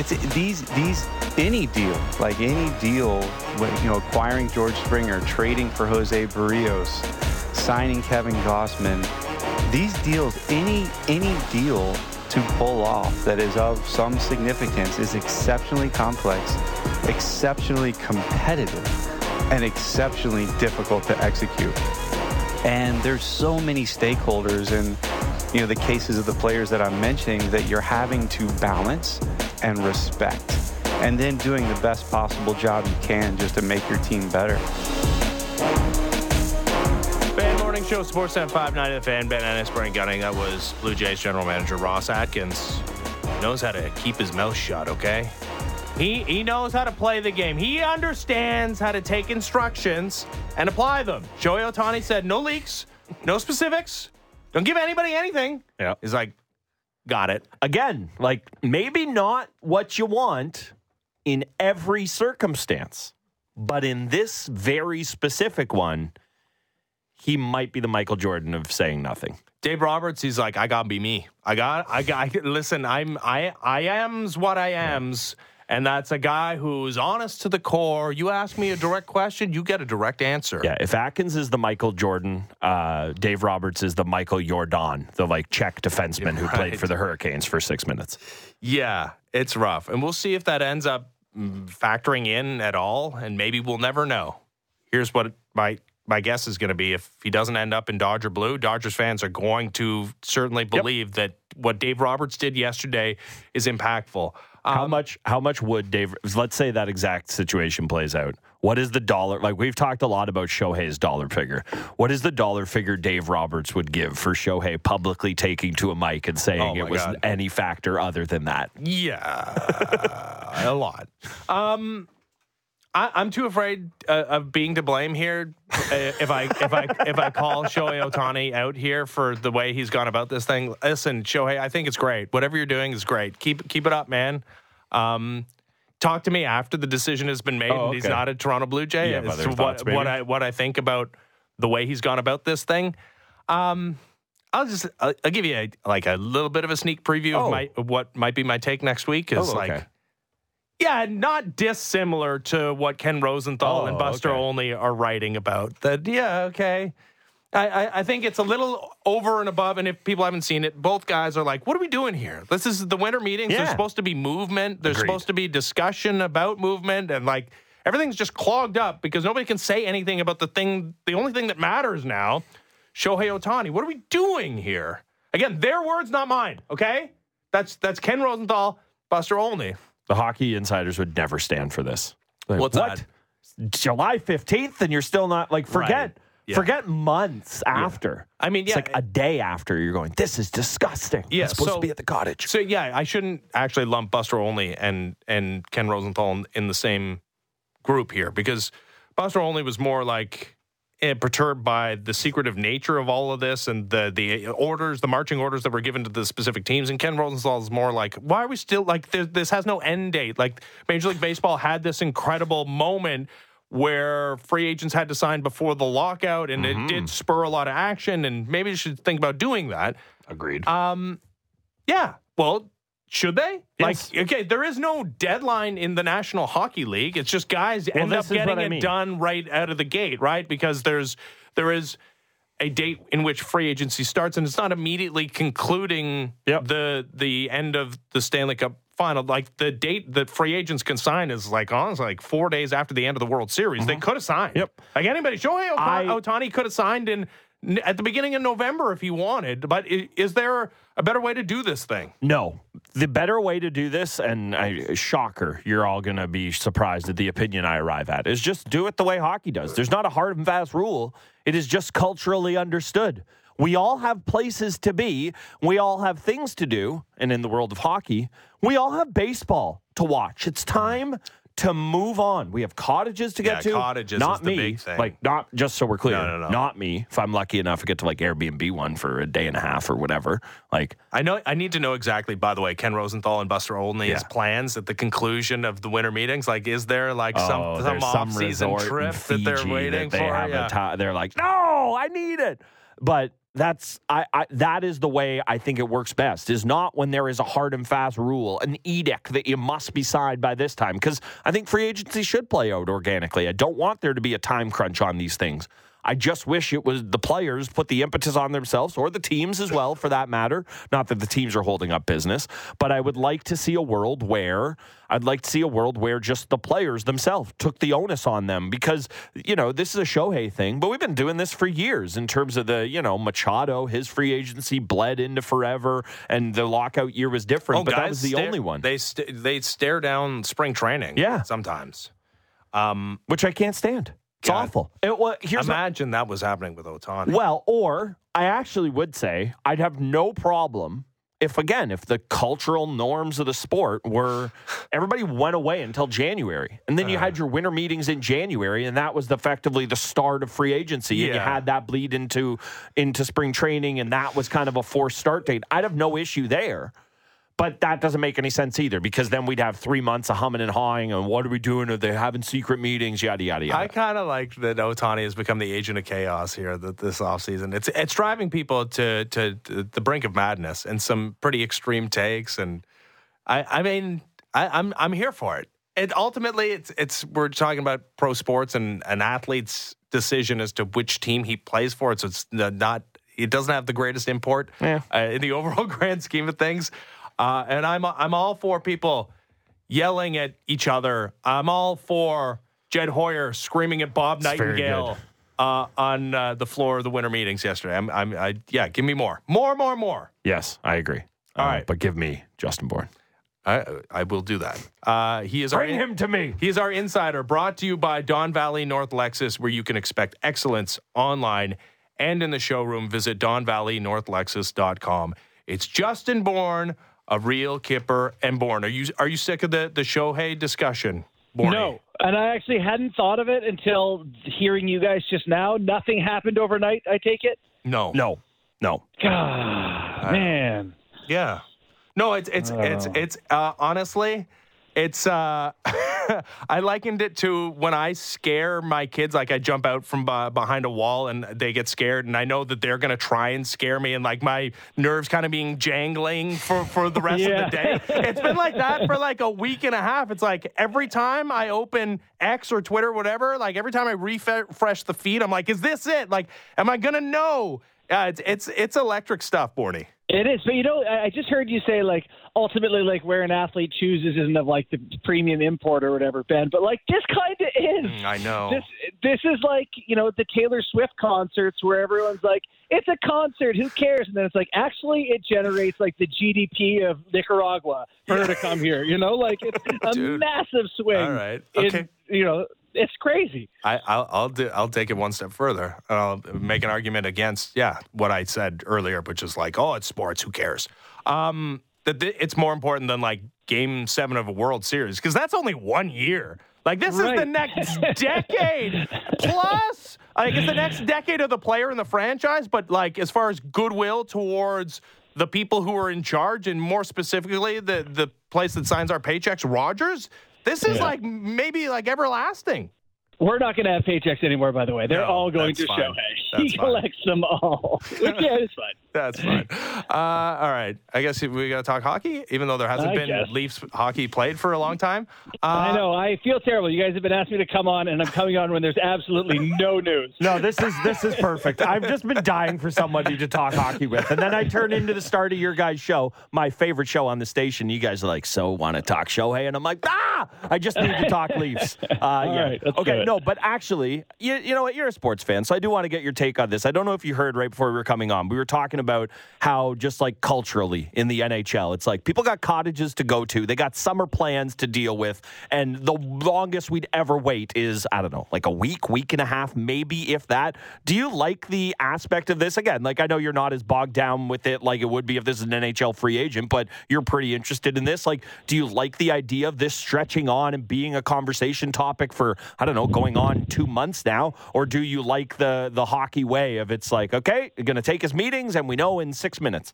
It's these these any deal like any deal, you know, acquiring George Springer, trading for Jose Berrios, signing Kevin Gausman. These deals, any any deal to pull off that is of some significance is exceptionally complex, exceptionally competitive, and exceptionally difficult to execute. And there's so many stakeholders and you know the cases of the players that I'm mentioning that you're having to balance and respect and then doing the best possible job you can just to make your team better. Fan Morning Show, Sportsnet 590 The Fan, Ben Ennis, Brent Gunning. That was Blue Jays General Manager Ross Atkins. Knows how to keep his mouth shut, okay? He, he knows how to play the game. He understands how to take instructions and apply them. Shohei Ohtani said, no leaks, no specifics, don't give anybody anything. Yeah. He's like, got it. Again, like maybe not what you want in every circumstance, but in this very specific one, he might be the Michael Jordan of saying nothing. Dave Roberts, he's like, I gotta be me. I got, I got. Listen, I'm, I, I am's what I am's, and that's a guy who's honest to the core. You ask me a direct question, you get a direct answer. Yeah, if Atkins is the Michael Jordan, uh, Dave Roberts is the Michael Jordan, the like Czech defenseman who played for the Hurricanes for six minutes. Yeah, it's rough, and we'll see if that ends up mm, factoring in at all, and maybe we'll never know. Here's what my my guess is going to be: if he doesn't end up in Dodger blue, Dodgers fans are going to certainly believe that what Dave Roberts did yesterday is impactful. How Um, much? How much would Dave? Let's say that exact situation plays out. What is the dollar? Like we've talked a lot about Shohei's dollar figure. What is the dollar figure Dave Roberts would give for Shohei publicly taking to a mic and saying Oh, it was God. any factor other than that? Yeah, a lot. Um, I, I'm too afraid uh, of being to blame here. Uh, if I if I if I call Shohei Ohtani out here for the way he's gone about this thing, listen, Shohei, I think it's great. Whatever you're doing is great. Keep keep it up, man. Um, talk to me after the decision has been made Oh, and he's not a Toronto Blue Jay. Have as thoughts, what, what? I what I think about the way he's gone about this thing. Um, I'll just I'll, I'll give you a, like a little bit of a sneak preview Oh. of my of what might be my take next week. Is Oh, okay. like yeah, not dissimilar to what Ken Rosenthal Oh, and Buster okay. Olney are writing about. That yeah, okay. I, I, I think it's a little over and above, and if people haven't seen it, both guys are like, "What are we doing here? This is the winter meetings. Yeah. There's supposed to be movement. There's Agreed. supposed to be discussion about movement, and like everything's just clogged up because nobody can say anything about the thing. The only thing that matters now, Shohei Ohtani. What are we doing here? Again, their words, not mine. Okay, that's that's Ken Rosenthal, Buster Olney. The hockey insiders would never stand for this. Like, What's what? July fifteenth, and you're still not like forget. Right. Yeah. Forget months after. I mean, It's like a day after you're going. This is disgusting. Yeah, it's supposed so- to be at the cottage. So yeah, I shouldn't actually lump Buster Olney and and Ken Rosenthal in, in the same group here because Buster Olney was more like perturbed by the secretive nature of all of this and the the orders, the marching orders that were given to the specific teams. And Ken Rosenthal is more like, why are we still like this, this has no end date? Like Major League Baseball had this incredible moment where free agents had to sign before the lockout, and it did spur a lot of action. And maybe you should think about doing that. Agreed. Um, yeah. Well, should they? Yes. Like, okay, there is no deadline in the National Hockey League. It's just guys Well, end up this is what getting it mean. done right out of the gate, right? Because there's there is a date in which free agency starts, and it's not immediately concluding Yep. the the end of the Stanley Cup final. Like the date that free agents can sign is like honestly like four days after the end of the World Series. They could have signed. Mm-hmm. Yep. Like anybody, Shohei Ohtani could have signed in at the beginning of November if he wanted. But is there a better way to do this thing? No. The better way to do this, and I, shocker, you're all going to be surprised at the opinion I arrive at, is just do it the way hockey does. There's not a hard and fast rule, it is just culturally understood. We all have places to be, we all have things to do, and in the world of hockey, we all have baseball to watch. It's time to move on. We have cottages to get Yeah, to. cottages not is the me. big thing. Like not just so we're clear. No, no, no. Not me. If I'm lucky enough to get to like Airbnb one for a day and a half or whatever. Like I know. I need to know exactly. By the way, Ken Rosenthal and Buster Olney's Yeah. plans at the conclusion of the winter meetings. Like, is there like some Oh, some off season trip that they're waiting they for? Have Yeah. a ti- they're like, no, I need it. But that's I, I that is the way I think it works best. Is not when there is a hard and fast rule, an edict that you must be signed by this time. Because I think free agency should play out organically. I don't want there to be a time crunch on these things. I just wish it was the players put the impetus on themselves or the teams as well, for that matter. Not that the teams are holding up business, but I would like to see a world where I'd like to see a world where just the players themselves took the onus on them because, you know, this is a Shohei thing, but we've been doing this for years in terms of the, you know, Machado, his free agency bled into forever and the lockout year was different, Oh, but that was the stare- only one, They st- they stare down spring training. Yeah. sometimes. Um, which I can't stand. It's God. awful. It, well, here's what- imagine that was happening with Ohtani. Well, or I actually would say I'd have no problem if, again, if the cultural norms of the sport were everybody went away until January. And then you Uh. had your winter meetings in January, and that was effectively the start of free agency. And you had that bleed into into spring training, and that was kind of a forced start date. I'd have no issue there. But that doesn't make any sense either because then we'd have three months of humming and hawing and what are we doing? Are they having secret meetings? Yada, yada, yada. I kind of like that Ohtani has become the agent of chaos here th- this offseason. It's it's driving people to, to to the brink of madness and some pretty extreme takes. And I I mean I, I'm I'm here for it. And ultimately, it's it's we're talking about pro sports and an athlete's decision as to which team he plays for. So it's not it doesn't have the greatest import Yeah. uh, in the overall grand scheme of things. Uh, and I'm I'm all for people yelling at each other. I'm all for Jed Hoyer screaming at Bob Nightingale uh, on uh, the floor of the winter meetings yesterday. I'm, I'm, I, yeah, give me more, more, more, more. yes, I agree. All Uh, right. But give me Justin Bourne. I, I will do that. Uh, he is our Bring him to me. He is our insider, brought to you by Don Valley North Lexus, where you can expect excellence online and in the showroom. Visit DonValleyNorthLexus.com. It's Justin Bourne, a real Kyper and Bourne. Are you are you sick of the the Shohei discussion? Bourne? No, and I actually hadn't thought of it until hearing you guys just now. Nothing happened overnight. I take it. no, No, no. God, man. Yeah. No, it's it's it's it's uh, honestly, it's uh I likened it to when I scare my kids like I jump out from be- behind a wall and they get scared and I know that they're going to try and scare me and like my nerves kind of being jangling for for the rest Yeah. of the day. It's been like that for like a week and a half. It's like every time I open X or Twitter whatever, like every time I refresh the feed, I'm like is this it? Like am I going to know? Uh, it's it's it's electric stuff, Borny. It is, but you know, I just heard you say like ultimately like where an athlete chooses isn't of like the premium import or whatever, Ben. But like this kind of is. Mm, I know. This this is like you know the Taylor Swift concerts where everyone's like it's a concert, who cares? And then it's like actually it generates like the GDP of Nicaragua for her to come here. You know, like it's a massive swing. All right. in- Okay. you know, it's crazy. I, I'll I'll, do, I'll take it one step further. I'll make an argument against yeah what I said earlier, which is like oh it's sports, who cares? Um, that th- it's more important than like Game Seven of a World Series because that's only one year. Like this is the next decade plus. Like it's the next decade of the player and the franchise, but like as far as goodwill towards the people who are in charge, and more specifically the the place that signs our paychecks, Rogers. This is Yeah. like maybe like everlasting. We're not going to have paychecks anymore, by the way. They're No, all going to fine. Shohei. He fine. collects them all. Which, yeah, it's fine. That's fine. Uh, all right. I guess we got to talk hockey, even though there hasn't I been guess. Leafs hockey played for a long time. Uh, I know. I feel terrible. You guys have been asking me to come on, and I'm coming on when there's absolutely no news. No, this is this is perfect. I've just been dying for somebody to talk hockey with, and then I turn into the start of your guys' show, my favorite show on the station. You guys are like, "So, want to talk Shohei?" And I'm like, "Ah, I just need to talk Leafs." Uh, yeah, right, okay, it. No, but actually, you, you know what? You're a sports fan, so I do want to get your take on this. I don't know if you heard right before we were coming on. We were talking about how just like culturally in the NHL, it's like people got cottages to go to, they got summer plans to deal with, and the longest we'd ever wait is I don't know, like a week, week and a half, maybe if that. Do you like the aspect of this? Again, like I know you're not as bogged down with it like it would be if this is an NHL free agent, but you're pretty interested in this. Like, do you like the idea of this stretching on and being a conversation topic for I don't know, going on two months now, or do you like the the hockey way of it's like okay, you're gonna take his meetings and we know in six minutes.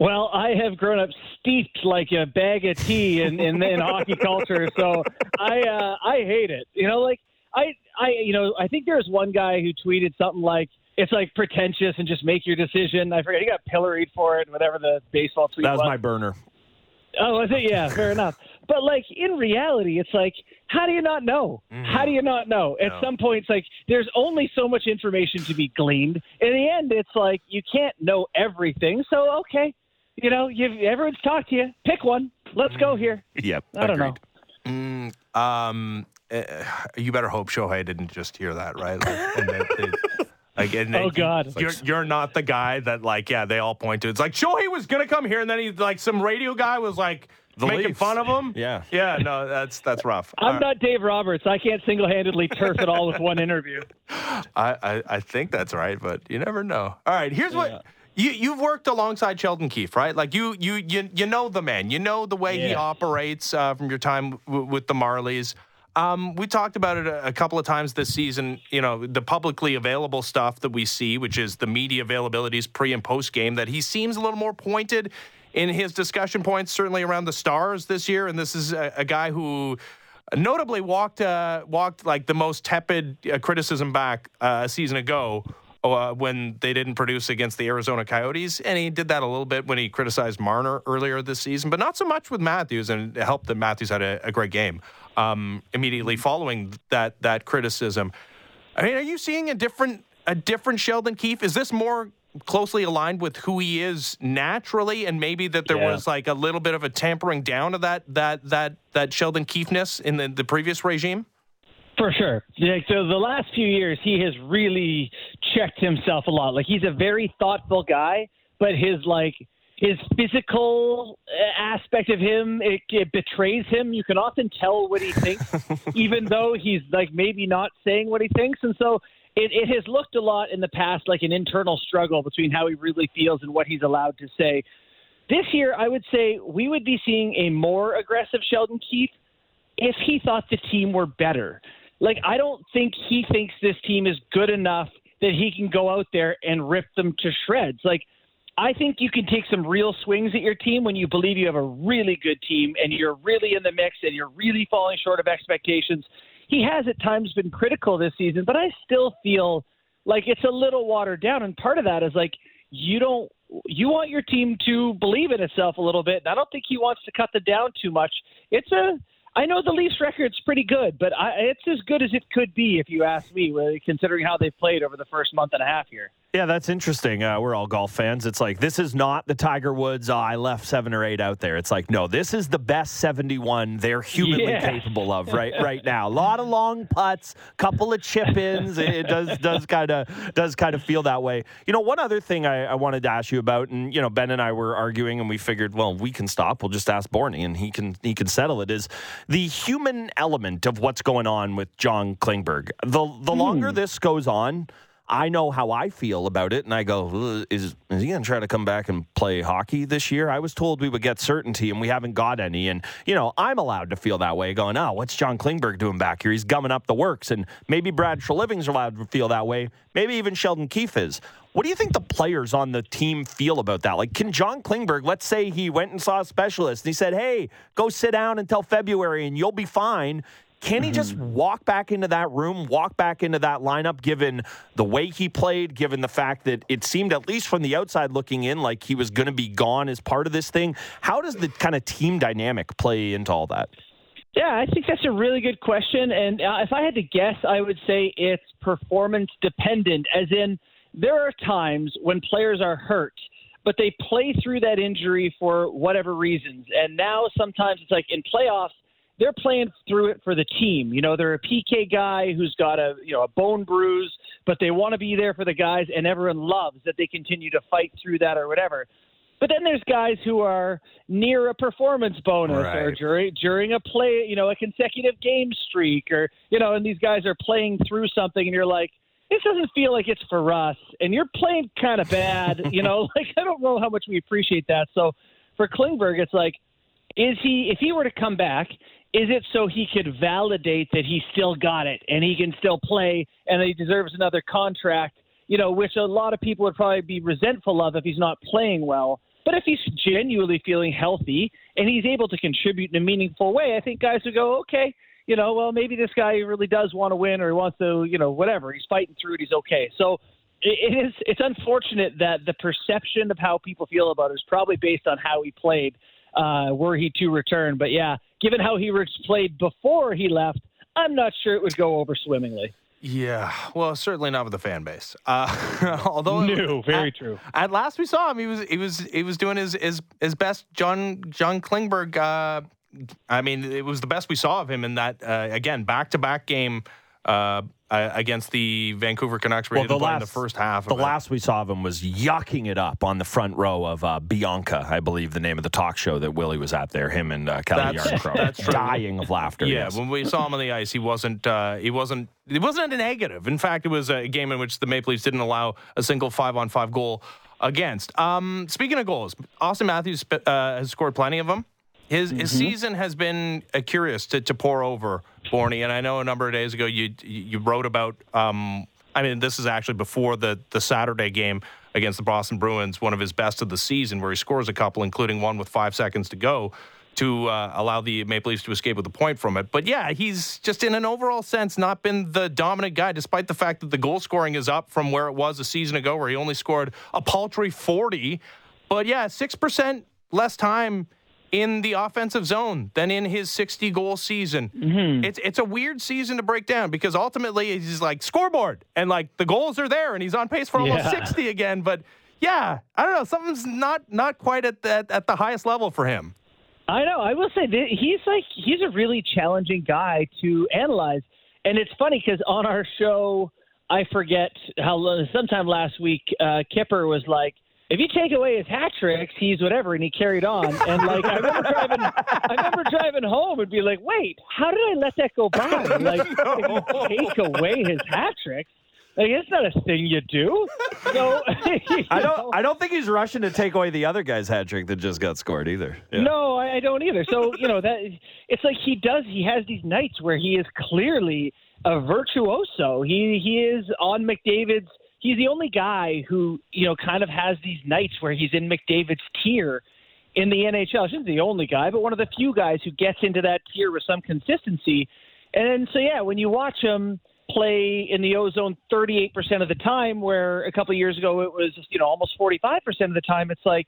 Well, I have grown up steeped like a bag of tea in, in, in hockey culture, so I uh, I hate it. You know, like I I you know I think there was one guy who tweeted something like, it's like pretentious and just make your decision. I forget he got pilloried for it, whatever the baseball tweet That was my burner. Oh, was it? Yeah, fair enough. But like in reality, it's like, how do you not know? How do you not know? At No. some point, it's like there's only so much information to be gleaned. In the end, it's like you can't know everything. So okay, you know, you've, everyone's talked to you. Pick one. Let's go here. Yep. I don't know. Mm, um, uh, you better hope Shohei didn't just hear that, right? Like, and that they- like, and Oh, God. you're you're not the guy that like, yeah, they all point to. It's like Shohei was gonna come here, and then he like some radio guy was like The making Leafs. fun of him. Yeah. yeah, no, that's that's rough. I'm Uh, not Dave Roberts. I can't single-handedly turf it all with one interview. I, I I think that's right, but you never know. All right, here's what. You, you've worked alongside Sheldon Keefe, right? Like you, you, you, you know the man. You know the way he operates uh, from your time w- with the Marlies. Um, we talked about it a, a couple of times this season. You know, the publicly available stuff that we see, which is the media availabilities pre and post game, that he seems a little more pointed in his discussion points, certainly around the stars this year. And this is a, a guy who notably walked uh, walked like the most tepid uh, criticism back uh, a season ago uh, when they didn't produce against the Arizona Coyotes, and he did that a little bit when he criticized Marner earlier this season, but not so much with Matthews, and it helped that Matthews had a, a great game um, immediately following that that criticism. I mean, are you seeing a different a different Sheldon Keefe? Is this more closely aligned with who he is naturally, and maybe that there Yeah. was like a little bit of a tampering down of that that that that Sheldon Keefeness in the, the previous regime? For sure. Like, so the last few years, he has really checked himself a lot. Like he's a very thoughtful guy, but his like his physical uh, aspect of him it, it betrays him. You can often tell what he thinks, even though he's like maybe not saying what he thinks. And so it, it has looked a lot in the past like an internal struggle between how he really feels and what he's allowed to say. This year, I would say we would be seeing a more aggressive Sheldon Keefe if he thought the team were better. Like, I don't think he thinks this team is good enough that he can go out there and rip them to shreds. Like, I think you can take some real swings at your team when you believe you have a really good team and you're really in the mix and you're really falling short of expectations. He has at times been critical this season, but I still feel like it's a little watered down. And part of that is like, you don't you want your team to believe in itself a little bit. And I don't think he wants to cut them down too much. It's a I know the Leafs record's pretty good, but I, it's as good as it could be if you ask me, considering how they've played over the first month and a half here. Yeah, that's interesting. Uh, we're all golf fans. It's like this is not the Tiger Woods. Oh, I left seven or eight out there. It's like no, this is the best seventy-one they're humanly Yeah. capable of right right now. A lot of long putts, couple of chip ins. It, does does kind of does kind of feel that way. You know, one other thing I, I wanted to ask you about, and you know, Ben and I were arguing, and we figured, well, we can stop. We'll just ask Borney, and he can he can settle it. Is the human element of what's going on with John Klingberg? The the longer this goes on. I know how I feel about it, and I go, is is he going to try to come back and play hockey this year? I was told we would get certainty, and we haven't got any. And you know, I'm allowed to feel that way, going, oh, what's John Klingberg doing back here? He's gumming up the works, and maybe Brad Treliving's allowed to feel that way. Maybe even Sheldon Keefe is. What do you think the players on the team feel about that? Like, can John Klingberg, let's say he went and saw a specialist, and he said, hey, go sit down until February, and you'll be fine. Can he just walk back into that room, walk back into that lineup, given the way he played, given the fact that it seemed, at least from the outside looking in, like he was going to be gone as part of this thing? How does the kind of team dynamic play into all that? Yeah, I think that's a really good question. And uh, if I had to guess, I would say it's performance dependent, as in there are times when players are hurt, but they play through that injury for whatever reasons. And now sometimes it's like in playoffs, they're playing through it for the team. You know, they're a PK guy who's got a you know a bone bruise, but they want to be there for the guys, and everyone loves that they continue to fight through that or whatever. But then there's guys who are near a performance bonus or during during a play, you know, a consecutive game streak, or you know, and these guys are playing through something, and you're like, this doesn't feel like it's for us, and you're playing kind of bad, you know. Like I don't know how much we appreciate that. So for Klingberg, it's like, is he if he were to come back? Is it so he could validate that he still got it and he can still play and he deserves another contract? You know, which a lot of people would probably be resentful of if he's not playing well. But if he's genuinely feeling healthy and he's able to contribute in a meaningful way, I think guys would go, okay, you know, well, maybe this guy really does want to win or he wants to, you know, whatever. He's fighting through it. He's okay. So it is. It's unfortunate that the perception of how people feel about it is probably based on how he played. Uh, were he to return, but yeah, given how he played before he left, I'm not sure it would go over swimmingly. Yeah, well, certainly not with the fan base. Uh, although no, very at, true. At last we saw him, he was he was he was doing his his, his best. John John Klingberg. Uh, I mean, it was the best we saw of him in that uh, again back to back game uh, uh, against the Vancouver Canucks. Well, the last, in the first half. the last we saw of him was yucking it up on the front row of uh, Bianca, I believe the name of the talk show that Willie was at there. Him and uh, Kelly that's, that's dying of laughter. Yeah, yes. when we saw him on the ice, he wasn't. Uh, he wasn't. It wasn't a negative. In fact, it was a game in which the Maple Leafs didn't allow a single five-on-five goal against. Um, speaking of goals, Auston Matthews uh, has scored plenty of them. His mm-hmm. his season has been uh, curious to, to pour over Borny, and I know a number of days ago you you wrote about. Um, I mean, this is actually before the the Saturday game against the Boston Bruins, one of his best of the season, where he scores a couple, including one with five seconds to go, to uh, allow the Maple Leafs to escape with a point from it. But yeah, he's just in an overall sense not been the dominant guy, despite the fact that the goal scoring is up from where it was a season ago, where he only scored a paltry forty. But yeah, six percent less time in the offensive zone than in his 60 goal season. Mm-hmm. It's it's a weird season to break down because ultimately he's like scoreboard and like the goals are there and he's on pace for almost yeah. 60 again. But yeah, I don't know, something's not not quite at the, at the highest level for him. I know. I will say that he's like he's a really challenging guy to analyze, and it's funny because on our show, I forget how sometime last week, uh, Kyper was like if you take away his hat tricks, he's whatever, and he carried on. And like I remember driving, I remember driving home and be like, "Wait, how did I let that go by?" Like, no. if you take away his hat tricks, like it's not a thing you do. So I don't. Know. I don't think he's rushing to take away the other guy's hat trick that just got scored either. Yeah. No, I don't either. So you know that it's like he does. He has these nights where he is clearly a virtuoso. He he is on McDavid's he's the only guy who you know kind of has these nights where he's in McDavid's tier in the NHL. He's the only guy, but one of the few guys who gets into that tier with some consistency. And so, yeah, when you watch him play in the ozone 38% of the time, where a couple of years ago it was you know almost 45% of the time, it's like.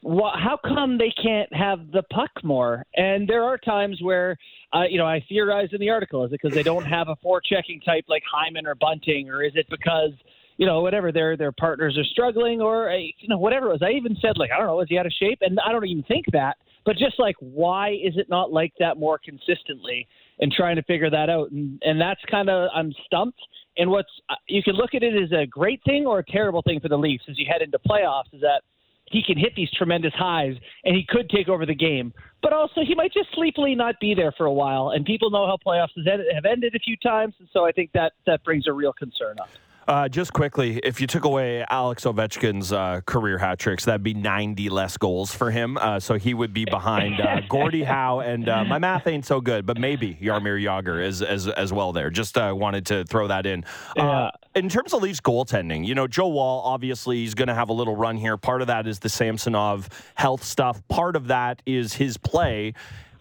Well, how come they can't have the puck more? And there are times where, uh, you know, I theorized in the article: is it because they don't have a forechecking type like Hyman or Bunting, or is it because you know, whatever their their partners are struggling or uh, you know whatever it was. I even said like I don't know, is he out of shape? And I don't even think that, but just like why is it not like that more consistently? And trying to figure that out, and and that's kind of I'm stumped. And what's uh, you can look at it as a great thing or a terrible thing for the Leafs as you head into playoffs is that he can hit these tremendous highs and he could take over the game. But also, he might just sleepily not be there for a while. And people know how playoffs have ended a few times. And so I think that that brings a real concern up. Uh, just quickly, if you took away Alex Ovechkin's uh, career hat tricks, that'd be 90 less goals for him. Uh, so he would be behind uh, Gordie Howe, and uh, my math ain't so good, but maybe Jaromir Jagr as, as, as well there. Just uh, wanted to throw that in. Yeah. in terms of Leafs goaltending, you know, Joe Woll obviously, he's going to have a little run here. Part of that is the Samsonov health stuff, part of that is his play.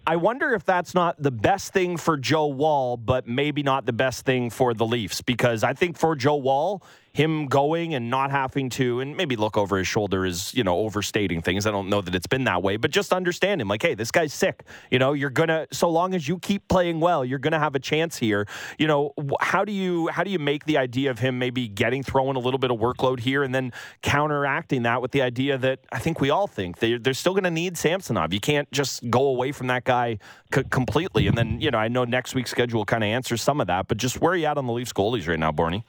I wonder if that's not the best thing for Joe Woll, but maybe not the best thing for the Leafs because I think for Joe Woll, him going and not having to, and maybe look over his shoulder is, you know, overstating things. I don't know that it's been that way, but just understand him like, hey, this guy's sick. You know, you're gonna, so long as you keep playing well, you're gonna have a chance here. You know, how do you how do you make the idea of him maybe getting thrown a little bit of workload here and then counteracting that with the idea that I think we all think they're, they're still gonna need Samsonov. You can't just go away from that guy c- completely. And then, you know, I know next week's schedule kind of answers some of that, but just where are you at on the Leafs goalies right now, Borny?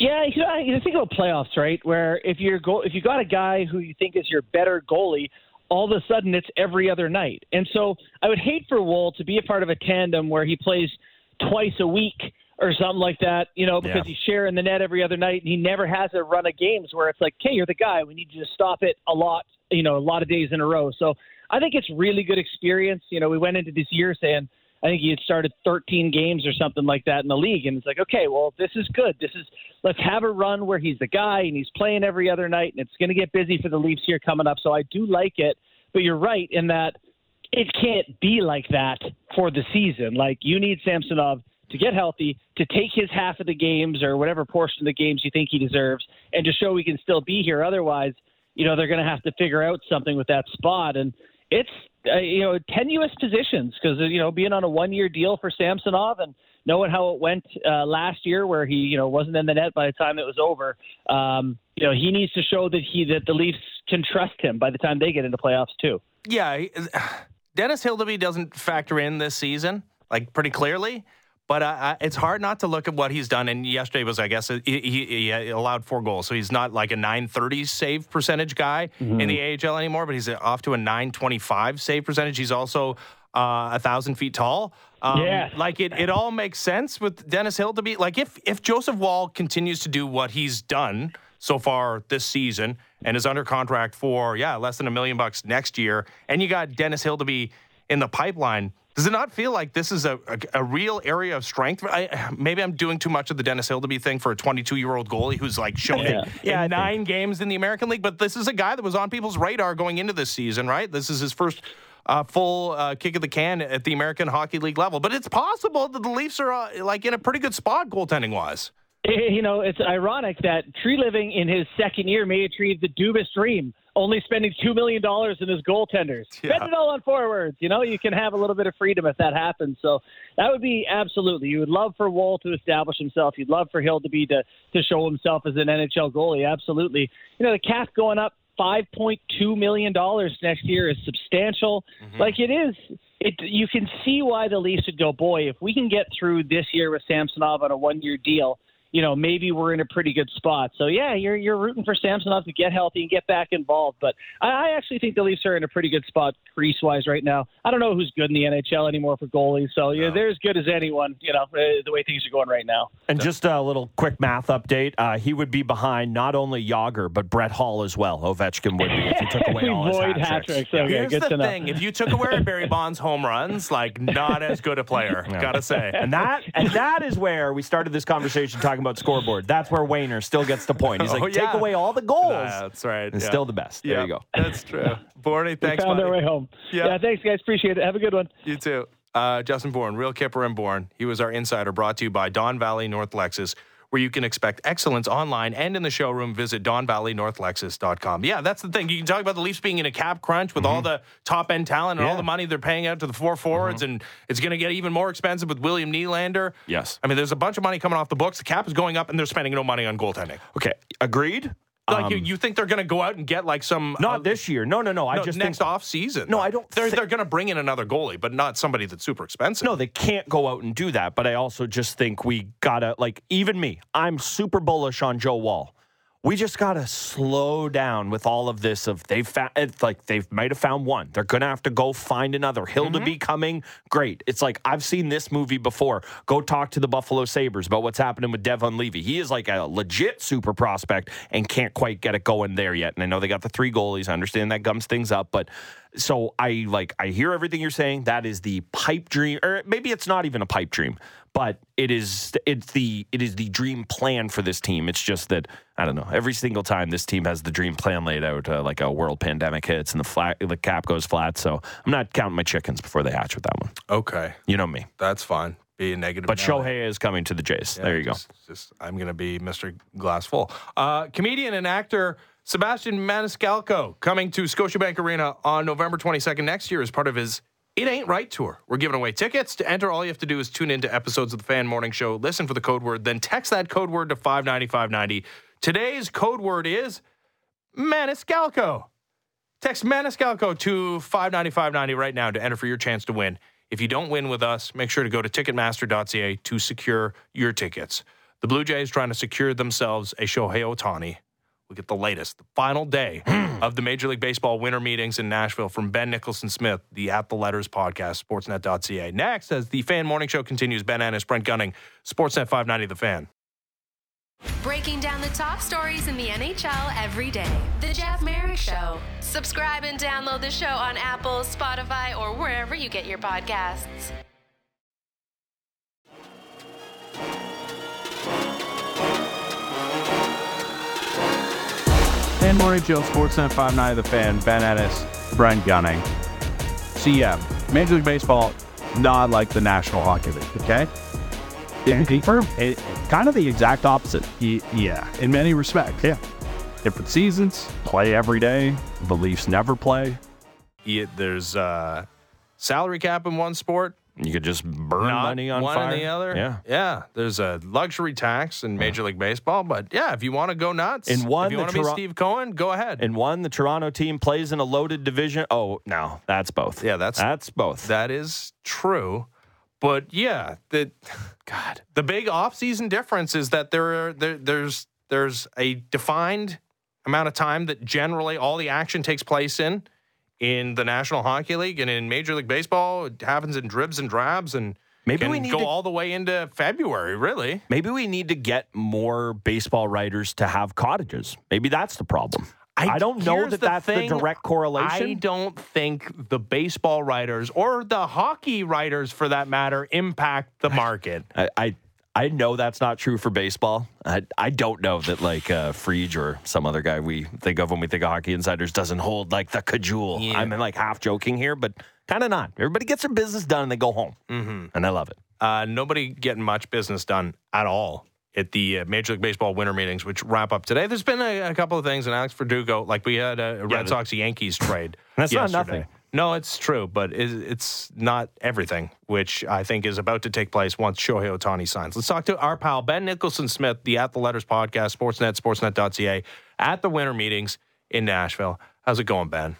Yeah, you, know, you think about playoffs, right? Where if you're go- if you got a guy who you think is your better goalie, all of a sudden it's every other night. And so I would hate for Woll to be a part of a tandem where he plays twice a week or something like that, you know, because yeah. he's sharing the net every other night and he never has a run of games where it's like, hey, you're the guy. We need you to stop it a lot, you know, a lot of days in a row. So I think it's really good experience. You know, we went into this year saying – I think he had started 13 games or something like that in the league, and it's like, okay, well, this is good. This is let's have a run where he's the guy and he's playing every other night, and it's going to get busy for the Leafs here coming up. So I do like it, but you're right in that it can't be like that for the season. Like you need Samsonov to get healthy, to take his half of the games or whatever portion of the games you think he deserves, and to show he can still be here. Otherwise, you know, they're going to have to figure out something with that spot. And it's, uh, you know, tenuous positions because, you know, being on a one year deal for Samsonov and knowing how it went uh, last year where he, you know, wasn't in the net by the time it was over, um, you know, he needs to show that he, that the Leafs can trust him by the time they get into playoffs too. Yeah. Dennis Hildeby doesn't factor in this season, like pretty clearly. But uh, it's hard not to look at what he's done. And yesterday was, I guess, he, he, he allowed four goals. So he's not like a 930 save percentage guy mm-hmm. in the AHL anymore, but he's off to a 925 save percentage. He's also uh, a thousand feet tall. Um, yeah. Like it, it all makes sense with Dennis Hildeby Like if, if Joseph Woll continues to do what he's done so far this season and is under contract for, yeah, less than a million bucks next year, and you got Dennis Hildeby in the pipeline – does it not feel like this is a, a, a real area of strength? I, maybe I'm doing too much of the Dennis Hildeby thing for a 22 year old goalie who's like shown yeah. yeah nine games in the American League. But this is a guy that was on people's radar going into this season, right? This is his first uh, full uh, kick of the can at the American Hockey League level. But it's possible that the Leafs are uh, like in a pretty good spot goaltending wise. You know, it's ironic that Treliving in his second year may achieve the Dubas dream only spending $2 million in his goaltenders. Yeah. Spend it all on forwards. You know, you can have a little bit of freedom if that happens. So that would be absolutely. You would love for Woll to establish himself. You'd love for Hildeby to, to show himself as an NHL goalie. Absolutely. You know, the cap going up $5.2 million next year is substantial. Mm-hmm. Like it is. It, you can see why the Leafs would go, boy, if we can get through this year with Samsonov on a one year deal – you know, maybe we're in a pretty good spot. So yeah, you're you're rooting for Samsonov to get healthy and get back involved. But I, I actually think the Leafs are in a pretty good spot crease wise right now. I don't know who's good in the NHL anymore for goalies. So yeah, no. they're as good as anyone. You know, uh, the way things are going right now. And just a little quick math update: uh, he would be behind not only Jagr but Brett Hull as well. Ovechkin would be if he took away all his hat tricks. Okay, Here's the thing: if you took away Barry Bonds' home runs, like not as good a player, no. gotta say. And that and that is where we started this conversation talking talking about scoreboard. That's where Wayner still gets the point. He's like, oh, yeah. take away all the goals. That's right. And yeah. still the best. There you go. That's true. Borny, thanks. We found buddy. our way home. Yeah. yeah, thanks, guys. Appreciate it. Have a good one. You too. Uh, Justin Bourne, real Kyper and Bourne. He was our insider brought to you by Don Valley North Lexus where you can expect excellence online and in the showroom. Visit DonValleyNorthLexus.com. Yeah, that's the thing. You can talk about the Leafs being in a cap crunch with mm-hmm. all the top end talent and yeah. all the money they're paying out to the four forwards, mm-hmm. and it's going to get even more expensive with William Nylander. Yes. I mean, there's a bunch of money coming off the books. The cap is going up, and they're spending no money on goaltending. Okay, agreed. Like um, you, you think they're going to go out and get like some? Not uh, this year. No, no, no. I just next think, off season. No, I don't. They're th- they're going to bring in another goalie, but not somebody that's super expensive. No, they can't go out and do that. But I also just think we gotta like even me. I'm super bullish on Joe Woll we just got to slow down with all of this of they've found it's like they might have found one. They're gonna have to go find another. Hill mm-hmm. be coming? Great. It's like i've seen this movie before. Go talk to the buffalo sabres about what's happening with devon Levi he is like a legit super prospect and can't quite get it going there yet. And i know they got the three goalies. I understand that gums things up but so i like i hear everything you're saying that is the pipe dream or maybe it's not even a pipe dream but it is it's the it is the dream plan for this team. It's just that I don't know. Every single time this team has the dream plan laid out, uh, like a world pandemic hits and the flat the cap goes flat. So I'm not counting my chickens before they hatch with that one. Okay, you know me. That's fine. Be a negative. But Shohei is coming to the Jays. Yeah, there you just, go. Just I'm going to be Mr. Glass full. Uh, comedian and actor. Sebastian Maniscalco coming to Scotiabank Arena on November 22nd next year as part of his it Ain't Right Tour. We're giving away tickets. To enter, all you have to do is tune into episodes of the Fan Morning Show, listen for the code word, then text that code word to 59590. Today's code word is Maniscalco. Text Maniscalco to 59590 right now to enter for your chance to win. If you don't win with us, make sure to go to Ticketmaster.ca to secure your tickets. The Blue Jays trying to secure themselves a Shohei Ohtani we get the latest, the final day hmm. of the Major League Baseball winter meetings in Nashville from Ben Nicholson Smith, the At the Letters podcast, sportsnet.ca. Next, as the fan morning show continues, Ben Ennis, Brent Gunning, Sportsnet 590, The Fan. Breaking down the top stories in the NHL every day. The Jeff Marek Show. Subscribe and download the show on Apple, Spotify, or wherever you get your podcasts. Dan Morning Joe, Sportsnet 590 The Fan, Ben Ennis, Brent Gunning. CM, Major League Baseball, not like the National Hockey League, okay? It, confirmed. It, kind of the exact opposite. Y- yeah, in many respects. Yeah. Different seasons, play every day. The Leafs never play. Yeah, there's uh, salary cap in one sport, You could just burn not money on one fire. in the other. Yeah. yeah. There's a luxury tax in Major League Baseball, but yeah, if you want to go nuts, In one, if you want to be Steve Cohen, go ahead. In one, the Toronto team plays in a loaded division. Oh, no, that's both. Yeah, that's- that's both. That is true. But yeah, the God, the big offseason difference is that there, are, there there's there's a defined amount of time that generally all the action takes place in in the National Hockey League and in Major League Baseball. It happens in dribs and drabs and Maybe we need go to- all the way into February, really. Maybe we need to get more baseball writers to have cottages. Maybe that's the problem. I, don't know that the that's thing, the direct correlation. I don't think the baseball writers or the hockey writers, for that matter, impact the market. I, I I know that's not true for baseball. I, I don't know that like uh, Friedge or some other guy we think of when we think of hockey insiders doesn't hold like the cajole. Yeah. I'm like half joking here, but kind of not. Everybody gets their business done and they go home, mm-hmm. and I love it. Uh, nobody getting much business done at all at the uh, Major League Baseball winter meetings, which wrap up today. There's been a, a couple of things, and Alex Verdugo, like we had a Red the- Sox Yankees trade. That's not yesterday. nothing. No, it's true, but it's not everything, which I think is about to take place once Shohei Ohtani signs. Let's talk to our pal Ben Nicholson Smith, the At the Letters podcast, Sportsnet, Sportsnet.ca, at the winter meetings in Nashville. How's it going, Ben?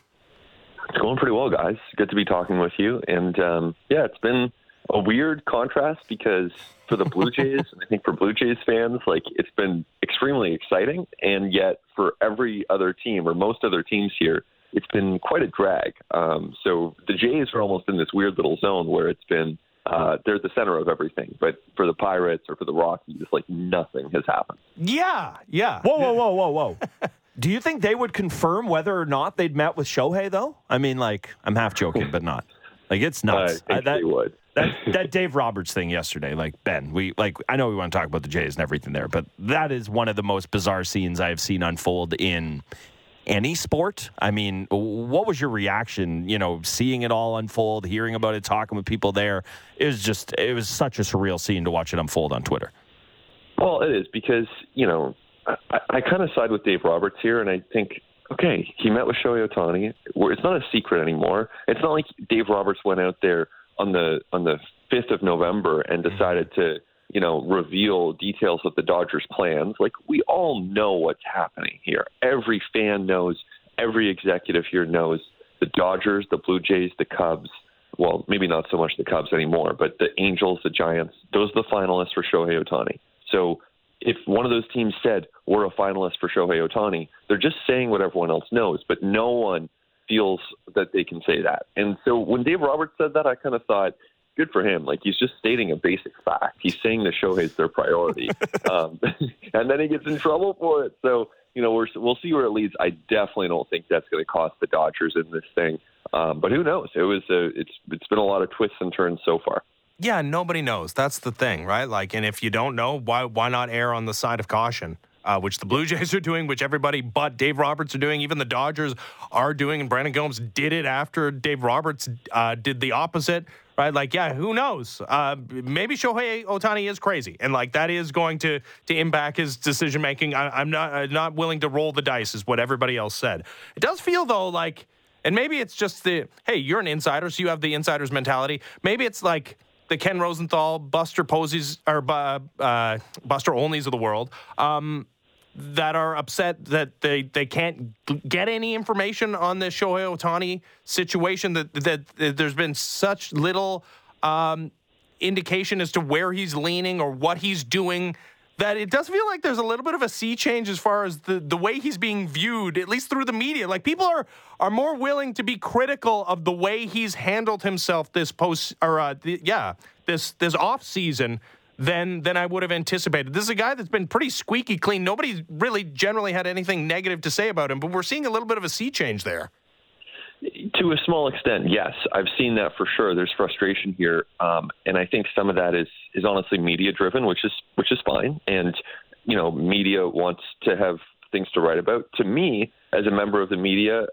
It's going pretty well, guys. Good to be talking with you. And um, yeah, it's been a weird contrast because for the Blue Jays, and I think for Blue Jays fans, like it's been extremely exciting. And yet for every other team or most other teams here, it's been quite a drag. Um, so the Jays are almost in this weird little zone where it's been uh, they're the center of everything. But for the Pirates or for the Rockies, like nothing has happened. Yeah, yeah. Whoa, whoa, whoa, whoa, whoa. Do you think they would confirm whether or not they'd met with Shohei, though? I mean, like, I'm half joking, but not. Like, it's I nuts. think that, they would. that, that Dave Roberts thing yesterday, like, Ben, we, like, I know we want to talk about the Jays and everything there, but that is one of the most bizarre scenes I have seen unfold in any sport. I mean, what was your reaction, you know, seeing it all unfold, hearing about it, talking with people there? It was just, it was such a surreal scene to watch it unfold on Twitter. Well, it is because you know I, I kind of side with Dave Roberts here, and I think okay, he met with Shohei Ohtani. It's not a secret anymore. It's not like Dave Roberts went out there on the on the fifth of November and decided to you know reveal details of the Dodgers' plans. Like we all know what's happening here. Every fan knows. Every executive here knows. The Dodgers, the Blue Jays, the Cubs. Well, maybe not so much the Cubs anymore, but the Angels, the Giants. Those are the finalists for Shohei Ohtani. So if one of those teams said we're a finalist for Shohei Ohtani, they're just saying what everyone else knows, but no one feels that they can say that. And so when Dave Roberts said that, I kind of thought, good for him. Like he's just stating a basic fact. He's saying that Shohei's their priority, um, and then he gets in trouble for it. So you know we're, we'll see where it leads. I definitely don't think that's going to cost the Dodgers in this thing, um, but who knows? It was a, it's it's been a lot of twists and turns so far. Yeah, nobody knows. That's the thing, right? Like, and if you don't know, why why not err on the side of caution? Uh, which the Blue Jays are doing, which everybody but Dave Roberts are doing. Even the Dodgers are doing, and Brandon Gomes did it after Dave Roberts uh, did the opposite, right? Like, yeah, who knows? Uh, maybe Shohei Ohtani is crazy, and like that is going to to impact his decision making. I'm not I'm not willing to roll the dice, is what everybody else said. It does feel though like, and maybe it's just the hey, you're an insider, so you have the insider's mentality. Maybe it's like the Ken Rosenthal, Buster Posies, or uh, uh, Buster Onlys of the world, um, that are upset that they, they can't get any information on the Shohei Ohtani situation. That, that, there's been such little um, indication as to where he's leaning or what he's doing. That it does feel like there's a little bit of a sea change as far as the, the way he's being viewed, at least through the media. Like people are are more willing to be critical of the way he's handled himself this post or uh, the, yeah this this off season than than I would have anticipated. This is a guy that's been pretty squeaky clean. Nobody's really generally had anything negative to say about him, but we're seeing a little bit of a sea change there. To a small extent, yes, I've seen that for sure. There's frustration here, um, and I think some of that is is honestly media driven, which is which is fine. And you know, media wants to have things to write about. To me, as a member of the media,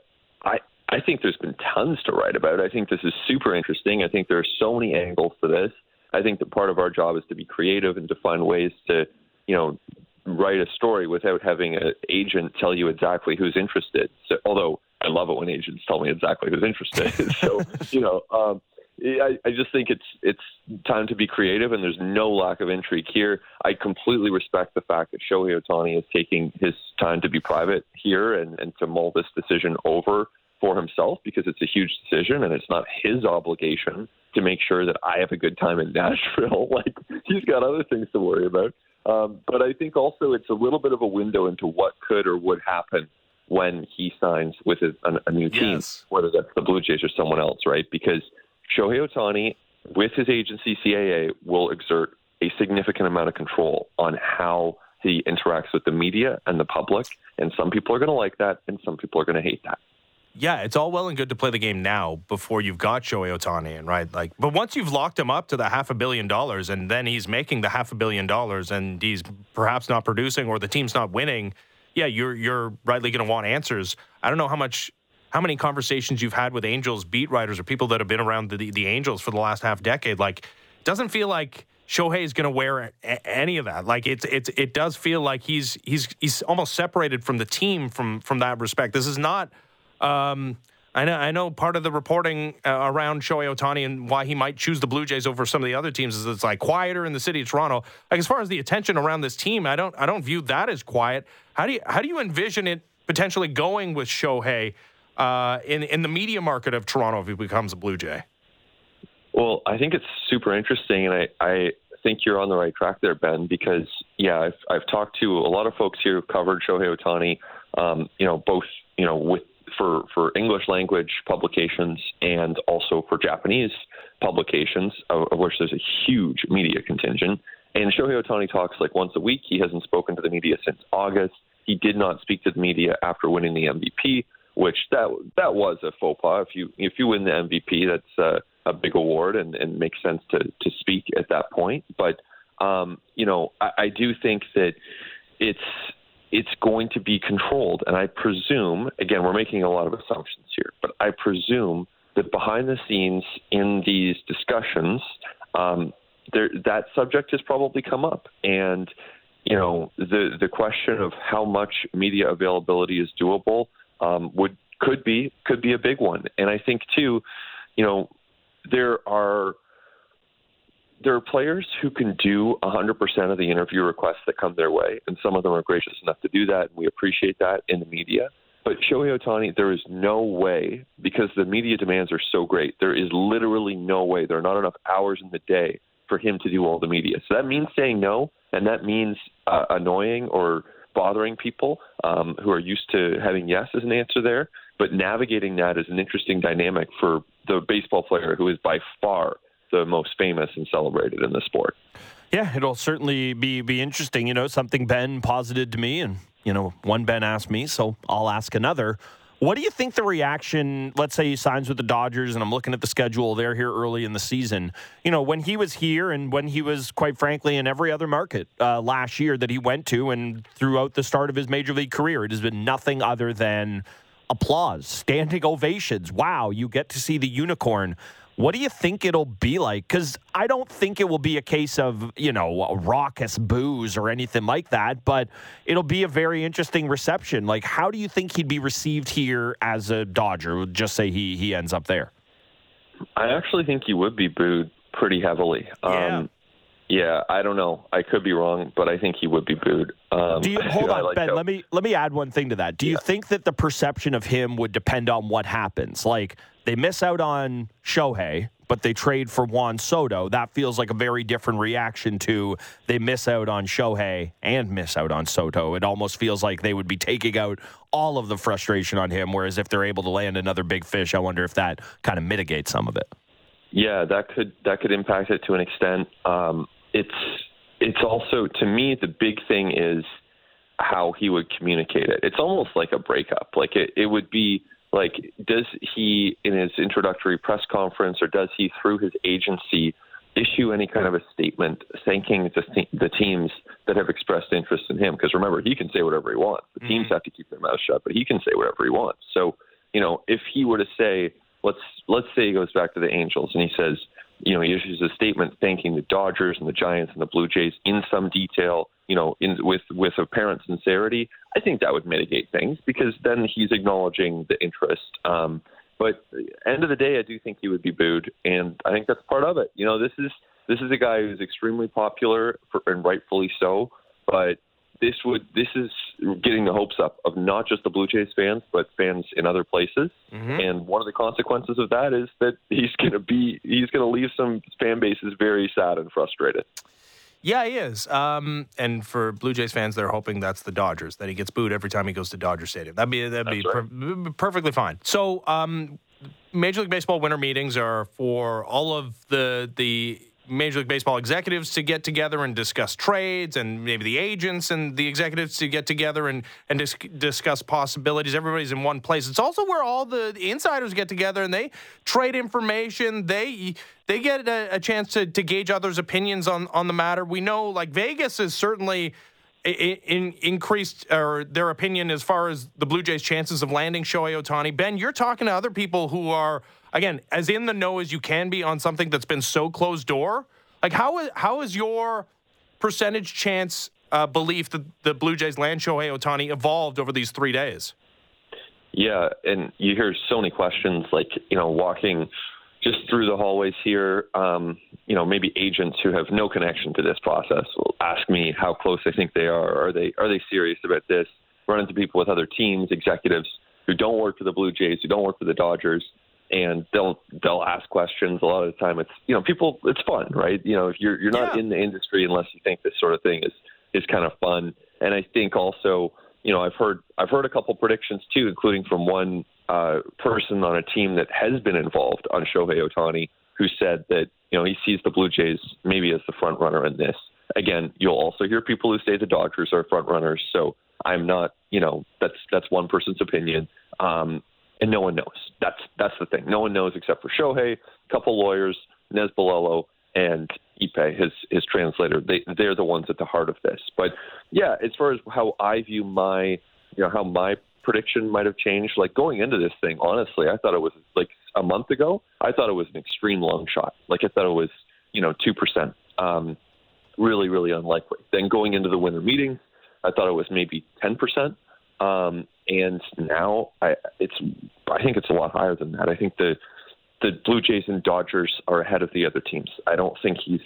I I think there's been tons to write about. I think this is super interesting. I think there are so many angles to this. I think that part of our job is to be creative and to find ways to, you know, write a story without having an agent tell you exactly who's interested. So, although I love it when agents tell me exactly who's interested. so, you know, um, I, I just think it's it's time to be creative, and there's no lack of intrigue here. I completely respect the fact that Shohei Ohtani is taking his time to be private here and, and to mull this decision over for himself because it's a huge decision and it's not his obligation to make sure that I have a good time in Nashville. like he's got other things to worry about. Um, but I think also it's a little bit of a window into what could or would happen when he signs with a, a, new team, Yes. whether that's the Blue Jays or someone else, right? Because Shohei Ohtani, with his agency CAA, will exert a significant amount of control on how he interacts with the media and the public. And some people are going to like that, and some people are going to hate that. Yeah, it's all well and good to play the game now before you've got Shohei Ohtani in, right? Like, but once you've locked him up to the half a billion dollars, and then he's making the half a billion dollars, and he's perhaps not producing, or the team's not winning. Yeah, you're you're rightly going to want answers. I don't know how much, how many conversations you've had with Angels beat writers or people that have been around the the Angels for the last half decade. Like, it doesn't feel like Shohei is going to wear a- any of that. Like, it's it's it does feel like he's he's he's almost separated from the team from from that respect. This is not. Um, I know, I know part of the reporting uh, around Shohei Ohtani and why he might choose the Blue Jays over some of the other teams is it's like quieter in the city of Toronto. Like as far as the attention around this team, I don't I don't view that as quiet. How do you how do you envision it potentially going with Shohei uh, in in the media market of Toronto if he becomes a Blue Jay? Well, I think it's super interesting, and I, I think you're on the right track there, Ben, because, yeah, I've, I've talked to a lot of folks here who've covered Shohei Ohtani, um, you know, both, you know, with for, for English language publications and also for Japanese publications, of, of which there's a huge media contingent. And Shohei Ohtani talks like once a week. He hasn't spoken to the media since August. He did not speak to the media after winning the MVP, which that that was a faux pas. If you if you win the MVP, that's uh, a big award and, and makes sense to to speak at that point. But um, you know, I, I do think that it's it's going to be controlled, and I presume again we're making a lot of assumptions here, but I presume that behind the scenes in these discussions, um, there, that subject has probably come up, and you know the the question of how much media availability is doable um, would could be could be a big one, and I think too, you know, there are there are players who can do 100% of the interview requests that come their way, and some of them are gracious enough to do that, and we appreciate that in the media. But Shohei Ohtani, there is no way, because the media demands are so great, there is literally no way, there are not enough hours in the day for him to do all the media. So that means saying no, and that means uh, annoying or bothering people um, who are used to having yes as an answer there. But navigating that is an interesting dynamic for the baseball player who is by far the most famous and celebrated in the sport. Yeah, it'll certainly be be interesting. You know, something Ben posited to me, and you know, one Ben asked me, so I'll ask another. What do you think the reaction? Let's say he signs with the Dodgers, and I'm looking at the schedule. They're here early in the season. You know, when he was here, and when he was, quite frankly, in every other market uh, last year that he went to, and throughout the start of his major league career, it has been nothing other than applause, standing ovations. Wow, you get to see the unicorn. What do you think it'll be like? Because I don't think it will be a case of, you know, raucous boos or anything like that, but it'll be a very interesting reception. Like, how do you think he'd be received here as a Dodger? Just say he, he ends up there. I actually think he would be booed pretty heavily. Yeah. Um, yeah, I don't know. I could be wrong, but I think he would be booed. Um, Do you hold on, like Ben? how- Let me let me add one thing to that. Do you think that the perception of him would depend on what happens? Like they miss out on Shohei, but they trade for Juan Soto. That feels like a very different reaction to they miss out on Shohei and miss out on Soto. It almost feels like they would be taking out all of the frustration on him. Whereas if they're able to land another big fish, I wonder if that kind of mitigates some of it. Yeah, that could that could impact it to an extent. Um, it's it's also to me the big thing is how he would communicate it. It's almost like a breakup. Like it, it would be like does he in his introductory press conference or does he through his agency issue any kind of a statement thanking the, th- the teams that have expressed interest in him because remember he can say whatever he wants the teams mm-hmm. have to keep their mouth shut but he can say whatever he wants so you know if he were to say let's let's say he goes back to the angels and he says you know, he issues a statement thanking the Dodgers and the Giants and the Blue Jays in some detail, you know, in, with with apparent sincerity, I think that would mitigate things because then he's acknowledging the interest. Um, but end of the day, I do think he would be booed, and I think that's part of it. You know, this is this is a guy who's extremely popular for, and rightfully so. But this would this is getting the hopes up of not just the Blue Jays fans, but fans in other places. Mm-hmm. And one of the consequences of that is that he's going to be he's going to leave some fan bases very sad and frustrated. Yeah, he is. Um, and for Blue Jays fans, they're hoping that's the Dodgers that he gets booed every time he goes to Dodger Stadium. That'd be that'd be That's per- perfectly fine. So, um, Major League Baseball winter meetings are for all of the the Major League Baseball executives to get together and discuss trades, and maybe the agents and the executives to get together and and dis- discuss possibilities. Everybody's in one place. It's also where all the insiders get together and they trade information. They they get a, a chance to, to gauge others' opinions on on the matter. We know, like Vegas is certainly in, in increased or their opinion as far as the Blue Jays' chances of landing Shohei Ohtani. Ben, you're talking to other people who are again as in the know as you can be on something that's been so closed door. Like how is how is your percentage chance uh, belief that the Blue Jays land Shohei Ohtani evolved over these three days? Yeah, and you hear so many questions like, you know, walking just through the hallways here, um, you know, maybe agents who have no connection to this process will ask me how close I think they are. Are they are they serious about this? Run into people with other teams, executives who don't work for the Blue Jays, who don't work for the Dodgers, and they'll they'll ask questions. A lot of the time, it's you know, people. It's fun, right? You know, if you're you're not Yeah. in the industry unless you think this sort of thing is is kind of fun. And I think also, you know, I've heard I've heard a couple predictions too, including from one uh, person on a team that has been involved on Shohei Ohtani, who said that you know he sees the Blue Jays maybe as the front runner in this. Again, you'll also hear people who say the Dodgers are front runners. So I'm not, you know, that's that's one person's opinion, um, and no one knows. That's that's the thing. No one knows except for Shohei, a couple lawyers, Nez Balelo, and Ippei, his his translator. They they're the ones at the heart of this. But yeah, as far as how I view my, you know, how my prediction might have changed. Like going into this thing, honestly, I thought it was like a month ago. I thought it was an extreme long shot. Like I thought it was, you know, two percent. Um, really, really unlikely. Then going into the winter meetings, I thought it was maybe ten percent. Um, and now I, it's, I think it's a lot higher than that. I think the the Blue Jays and Dodgers are ahead of the other teams. I don't think he's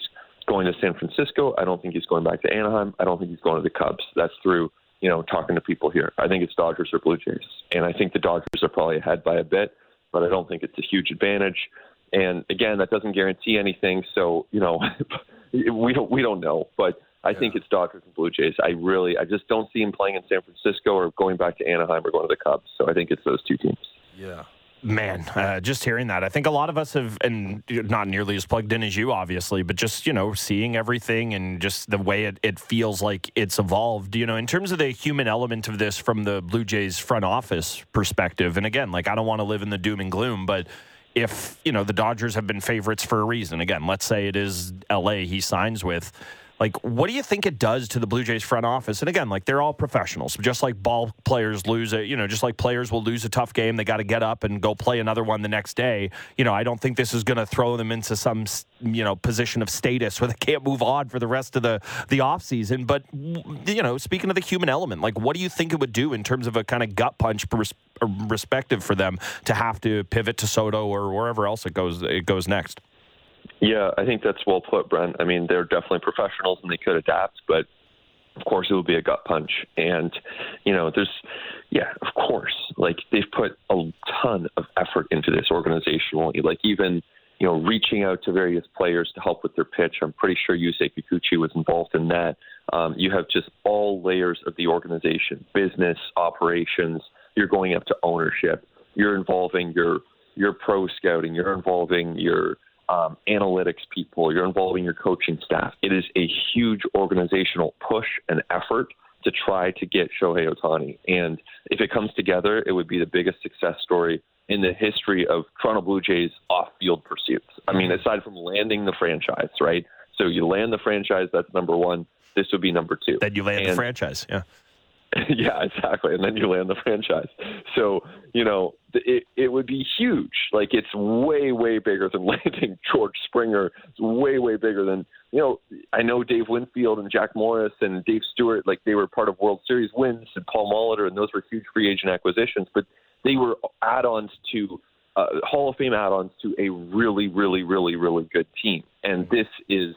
going to San Francisco. I don't think he's going back to Anaheim. I don't think he's going to the Cubs. That's through you know talking to people here. I think it's Dodgers or Blue Jays, and I think the Dodgers are probably ahead by a bit, but I don't think it's a huge advantage. And again, that doesn't guarantee anything. So you know, we don't we don't know, but. I think it's Dodgers and Blue Jays. I really, I just don't see him playing in San Francisco or going back to Anaheim or going to the Cubs. So I think it's those two teams. Yeah. Man, uh, just hearing that, I think a lot of us have, and not nearly as plugged in as you, obviously, but just, you know, seeing everything and just the way it, it feels like it's evolved, you know, in terms of the human element of this from the Blue Jays front office perspective. And again, like, I don't want to live in the doom and gloom, but if, you know, the Dodgers have been favorites for a reason, again, let's say it is LA he signs with. Like, what do you think it does to the Blue Jays front office? And again, like they're all professionals. Just like ball players lose a, you know, just like players will lose a tough game, they got to get up and go play another one the next day. You know, I don't think this is going to throw them into some, you know, position of status where they can't move on for the rest of the the off season. But you know, speaking of the human element, like, what do you think it would do in terms of a kind of gut punch pers- uh, perspective for them to have to pivot to Soto or wherever else it goes it goes next? Yeah, I think that's well put, Brent. I mean, they're definitely professionals and they could adapt, but of course it would be a gut punch. And, you know, there's, yeah, of course, like they've put a ton of effort into this organizationally. Like even, you know, reaching out to various players to help with their pitch. I'm pretty sure Yusei Kikuchi was involved in that. Um, you have just all layers of the organization, business, operations. You're going up to ownership. You're involving your your pro scouting. You're involving your um, analytics people, you're involving your coaching staff. It is a huge organizational push and effort to try to get Shohei Ohtani. And if it comes together, it would be the biggest success story in the history of Toronto Blue Jays off field pursuits. I mean, aside from landing the franchise, right? So you land the franchise, that's number one. This would be number two. Then you land the franchise, yeah. yeah, exactly. And then you land the franchise. So, you know, it it would be huge. Like it's way way bigger than landing George Springer. It's way way bigger than you know. I know Dave Winfield and Jack Morris and Dave Stewart. Like they were part of World Series wins and Paul Molitor, and those were huge free agent acquisitions. But they were add-ons to uh, Hall of Fame add-ons to a really really really really good team. And this is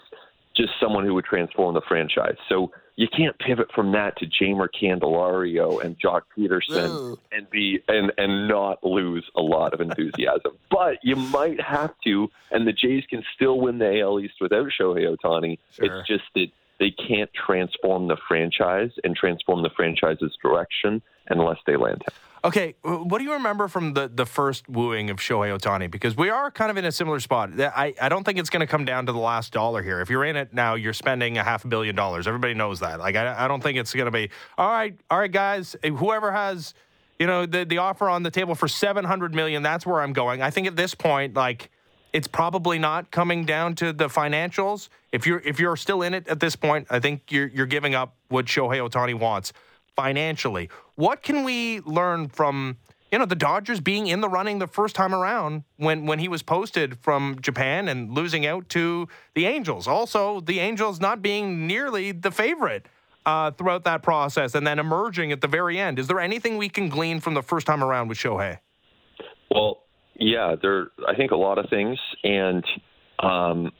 just someone who would transform the franchise. So you can't pivot from that to Jeimer Candelario and Joc Pederson and be and and not lose a lot of enthusiasm. but you might have to, and the Jays can still win the AL East without Shohei Ohtani. Sure. It's just that they can't transform the franchise and transform the franchise's direction unless they land him. Okay, what do you remember from the, the first wooing of Shohei Ohtani? Because we are kind of in a similar spot. I, I don't think it's going to come down to the last dollar here. If you're in it now, you're spending a half a billion dollars. Everybody knows that. Like I, I don't think it's going to be all right. All right, guys. Eh, whoever has, you know, the the offer on the table for seven hundred million. That's where I'm going. I think at this point, like it's probably not coming down to the financials. If you're if you're still in it at this point, I think you're you're giving up what Shohei Ohtani wants financially. What can we learn from you know the Dodgers being in the running the first time around when when he was posted from Japan and losing out to the Angels? Also, the Angels not being nearly the favorite. Uh, throughout that process and then emerging at the very end. Is there anything we can glean from the first time around with Shohei? Well, yeah, there. I think a lot of things, and um,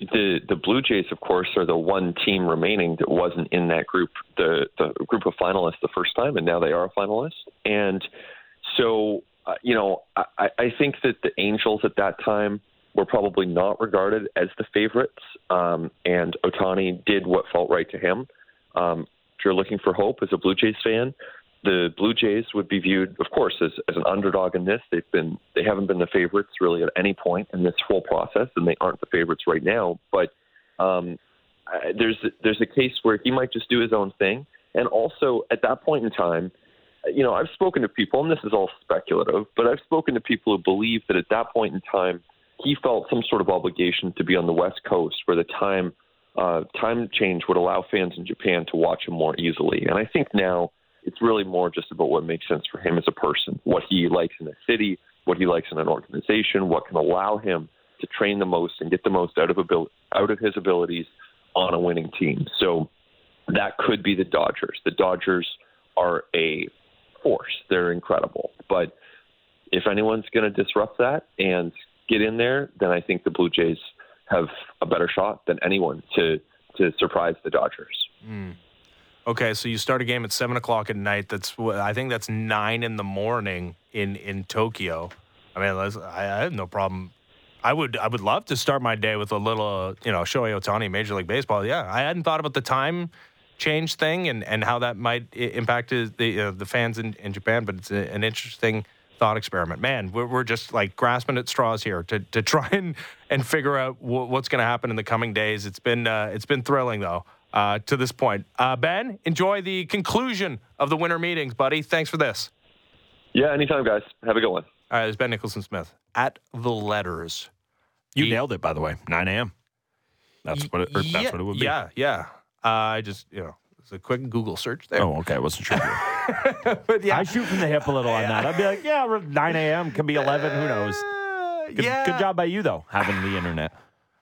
the the Blue Jays, of course, are the one team remaining that wasn't in that group, the the group of finalists the first time, and now they are a finalist. And so, uh, you know, I, I think that the Angels at that time were probably not regarded as the favorites, um, and Ohtani did what felt right to him. Um, if you're looking for hope as a Blue Jays fan, the Blue Jays would be viewed, of course, as, as an underdog in this. They've been they haven't been the favorites really at any point in this whole process, and they aren't the favorites right now. But um, there's there's a case where he might just do his own thing, and also at that point in time, you know, I've spoken to people, and this is all speculative, but I've spoken to people who believe that at that point in time, he felt some sort of obligation to be on the West Coast, where the time uh, time change would allow fans in Japan to watch him more easily. And I think now it's really more just about what makes sense for him as a person, what he likes in a city, what he likes in an organization, what can allow him to train the most and get the most out of abil- out of his abilities on a winning team. So that could be the Dodgers. The Dodgers are a force. They're incredible. But if anyone's going to disrupt that and get in there, then I think the Blue Jays have a better shot than anyone to to surprise the Dodgers. Mm. Okay, so you start a game at seven o'clock at night. That's I think that's nine in the morning in in Tokyo. I mean, I, I have no problem. I would I would love to start my day with a little, you know, Shohei Ohtani, Major League Baseball. Yeah, I hadn't thought about the time change thing and, and how that might impact the uh, the fans in, in Japan, but it's a, an interesting thought experiment. Man, we're, we're just like grasping at straws here to, to try and, and figure out w- what's going to happen in the coming days. It's been uh, it's been thrilling though uh, to this point. Uh, ben, enjoy the conclusion of the winter meetings, buddy. Thanks for this. Yeah, anytime, guys. Have a good one. All right, it's Ben Nicholson Smith at the letters. You he, nailed it, by the way. 9 a.m. That's what it, yeah, that's what it would be. Yeah, yeah. Uh, I just, you know, it's a quick Google search there. Oh, okay. I wasn't sure. but yeah. I shoot from the hip a little on that. I'd be like, yeah, 9 a.m. can be 11. Who knows? Good, yeah. good job by you, though, having the internet.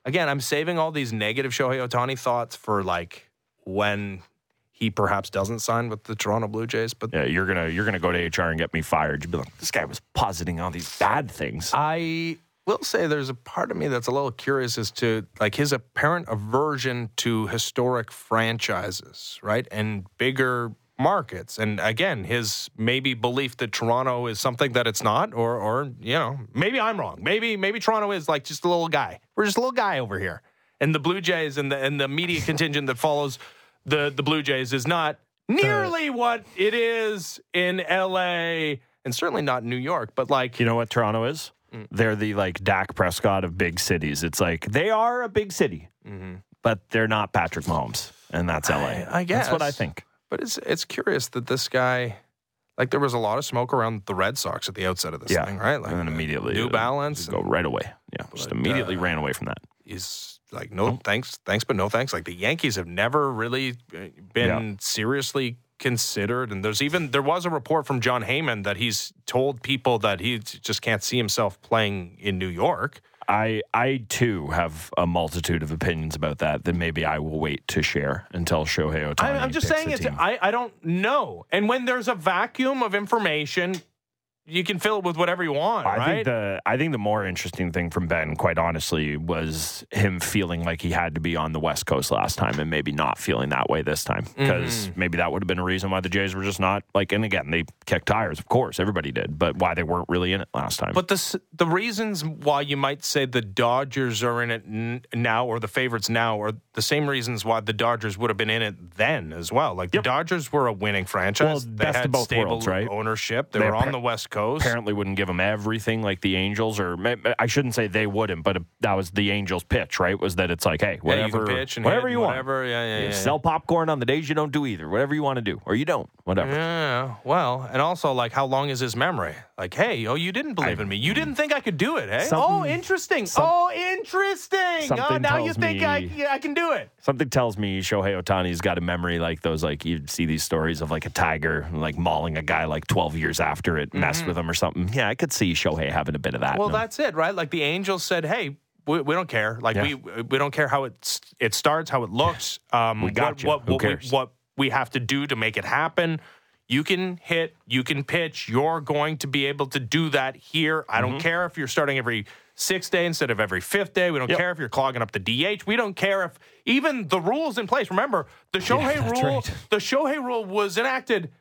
Again, I'm saving all these negative Shohei Ohtani thoughts for like when he perhaps doesn't sign with the Toronto Blue Jays. But yeah, you're gonna you're gonna go to HR and get me fired. You'd be like, this guy was positing all these bad things. I will say there's a part of me that's a little curious as to like his apparent aversion to historic franchises, right, and bigger markets. And again, his maybe belief that Toronto is something that it's not, or or you know, maybe I'm wrong. Maybe maybe Toronto is like just a little guy. We're just a little guy over here. And the Blue Jays and the and the media contingent that follows the the Blue Jays is not nearly what it is in L.A. and certainly not New York. But like, you know what Toronto is? Mm. They're the like Dak Prescott of big cities. It's like they are a big city, mm-hmm. but they're not Patrick Mahomes, and that's L.A. I, I guess that's what I think. But it's it's curious that this guy. Like there was a lot of smoke around the Red Sox at the outset of this yeah. thing, right? Like and then immediately New Balance go right away. Yeah, just immediately uh, ran away from that. He's like, no thanks, thanks, but no thanks. Like the Yankees have never really uh, been yeah. seriously considered. And there's even there was a report from Jon Heyman that he's told people that he just can't see himself playing in New York. I I too have a multitude of opinions about that that maybe I will wait to share until Shohei Ohtani. I'm just saying it's. I, I don't know. And when there's a vacuum of information, you can fill it with whatever you want, I right? think the I think the more interesting thing from Ben, quite honestly, was him feeling like he had to be on the West Coast last time and maybe not feeling that way this time because Mm-hmm. maybe that would have been a reason why the Jays were just not like. And again, they kicked tires, of course, everybody did, but why they weren't really in it last time. But the the reasons why you might say the Dodgers are in it n- now or the favorites now are the same reasons why the Dodgers would have been in it then as well. Like the Dodgers were a winning franchise. Well, they had stable worlds, right? ownership. They, They were on the West Coast. Apparently wouldn't give them everything like the Angels, or I shouldn't say they wouldn't, but uh, that was the Angels' pitch, right? Was that it's like, hey, Yeah, you whatever, and whatever you want, whatever. Yeah, yeah, You yeah, sell popcorn on the days you don't do either, whatever you want to do, or you don't, whatever. Yeah, well, and also like how long is his memory? Like, hey, oh, you didn't believe in me. You didn't think I could do it, hey? Oh, interesting. some- oh, interesting. Oh, now you think me- I, I can do it. Something tells me Shohei Ohtani's got a memory like those, like you'd see these stories of like a tiger like mauling a guy like 12 years after it messed with him or something. Yeah, I could see Shohei having a bit of that. Mm-hmm. Well, that's it, right? Like the Angels said, hey. We, we don't care. Like Yeah. we we don't care how it it starts, how it looks. Um, We got what, you. What, Who what we, cares? what we have to do to make it happen. You can hit, you can pitch. You're going to be able to do that here. I Mm-hmm. don't care if you're starting every sixth day instead of every fifth day. We don't Yep. care if you're clogging up the DH. We don't care if even the rules in place. Remember, the Shohei that's rule. right. The Shohei rule was enacted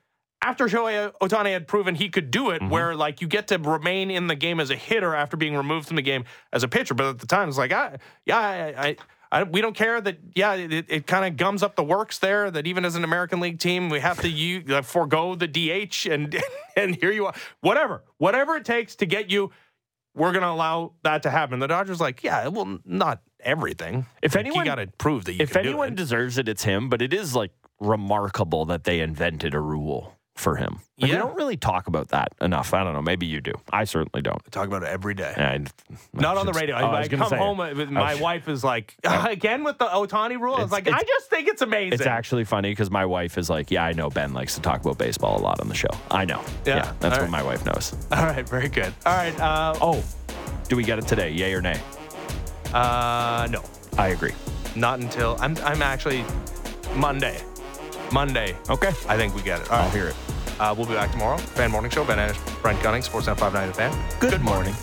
after Shohei Ohtani had proven he could do it, Mm-hmm. where like you get to remain in the game as a hitter after being removed from the game as a pitcher. But at the time, it's like, I, yeah, I, I, I, we don't care that. Yeah, it, it kind of gums up the works there. That even as an American League team, we have to you uh, forego the DH, and and here you are. Whatever, whatever it takes to get you, we're gonna allow that to happen. The Dodgers like, yeah, well, not everything. If Like, anyone- got to prove that you if can do anyone it. deserves it, it's him. But it is like remarkable that they invented a rule for him. Like, Yeah. We don't really talk about that enough. I don't know. Maybe you do. I certainly don't. I talk about it every day. Not on the radio. oh, I, I come home. uh, with My was- wife is like, again with the Ohtani rule. It's, like, it's- I just think it's amazing. It's actually funny because my wife is like, yeah, I know Ben likes to talk about baseball a lot on the show. I know. Yeah. that's All what right. my wife knows. All right, very good. All right. Uh, Oh, do we get it today? Yay or nay? uh, no, I agree. not until I'm. I'm actually Monday. Monday. Okay. I think we get it. All I'll right. hear it. Uh, we'll be back tomorrow. Fan Morning Show. Ben Ennis, Brent Gunning, Sportsnet 590 The Fan. Good morning.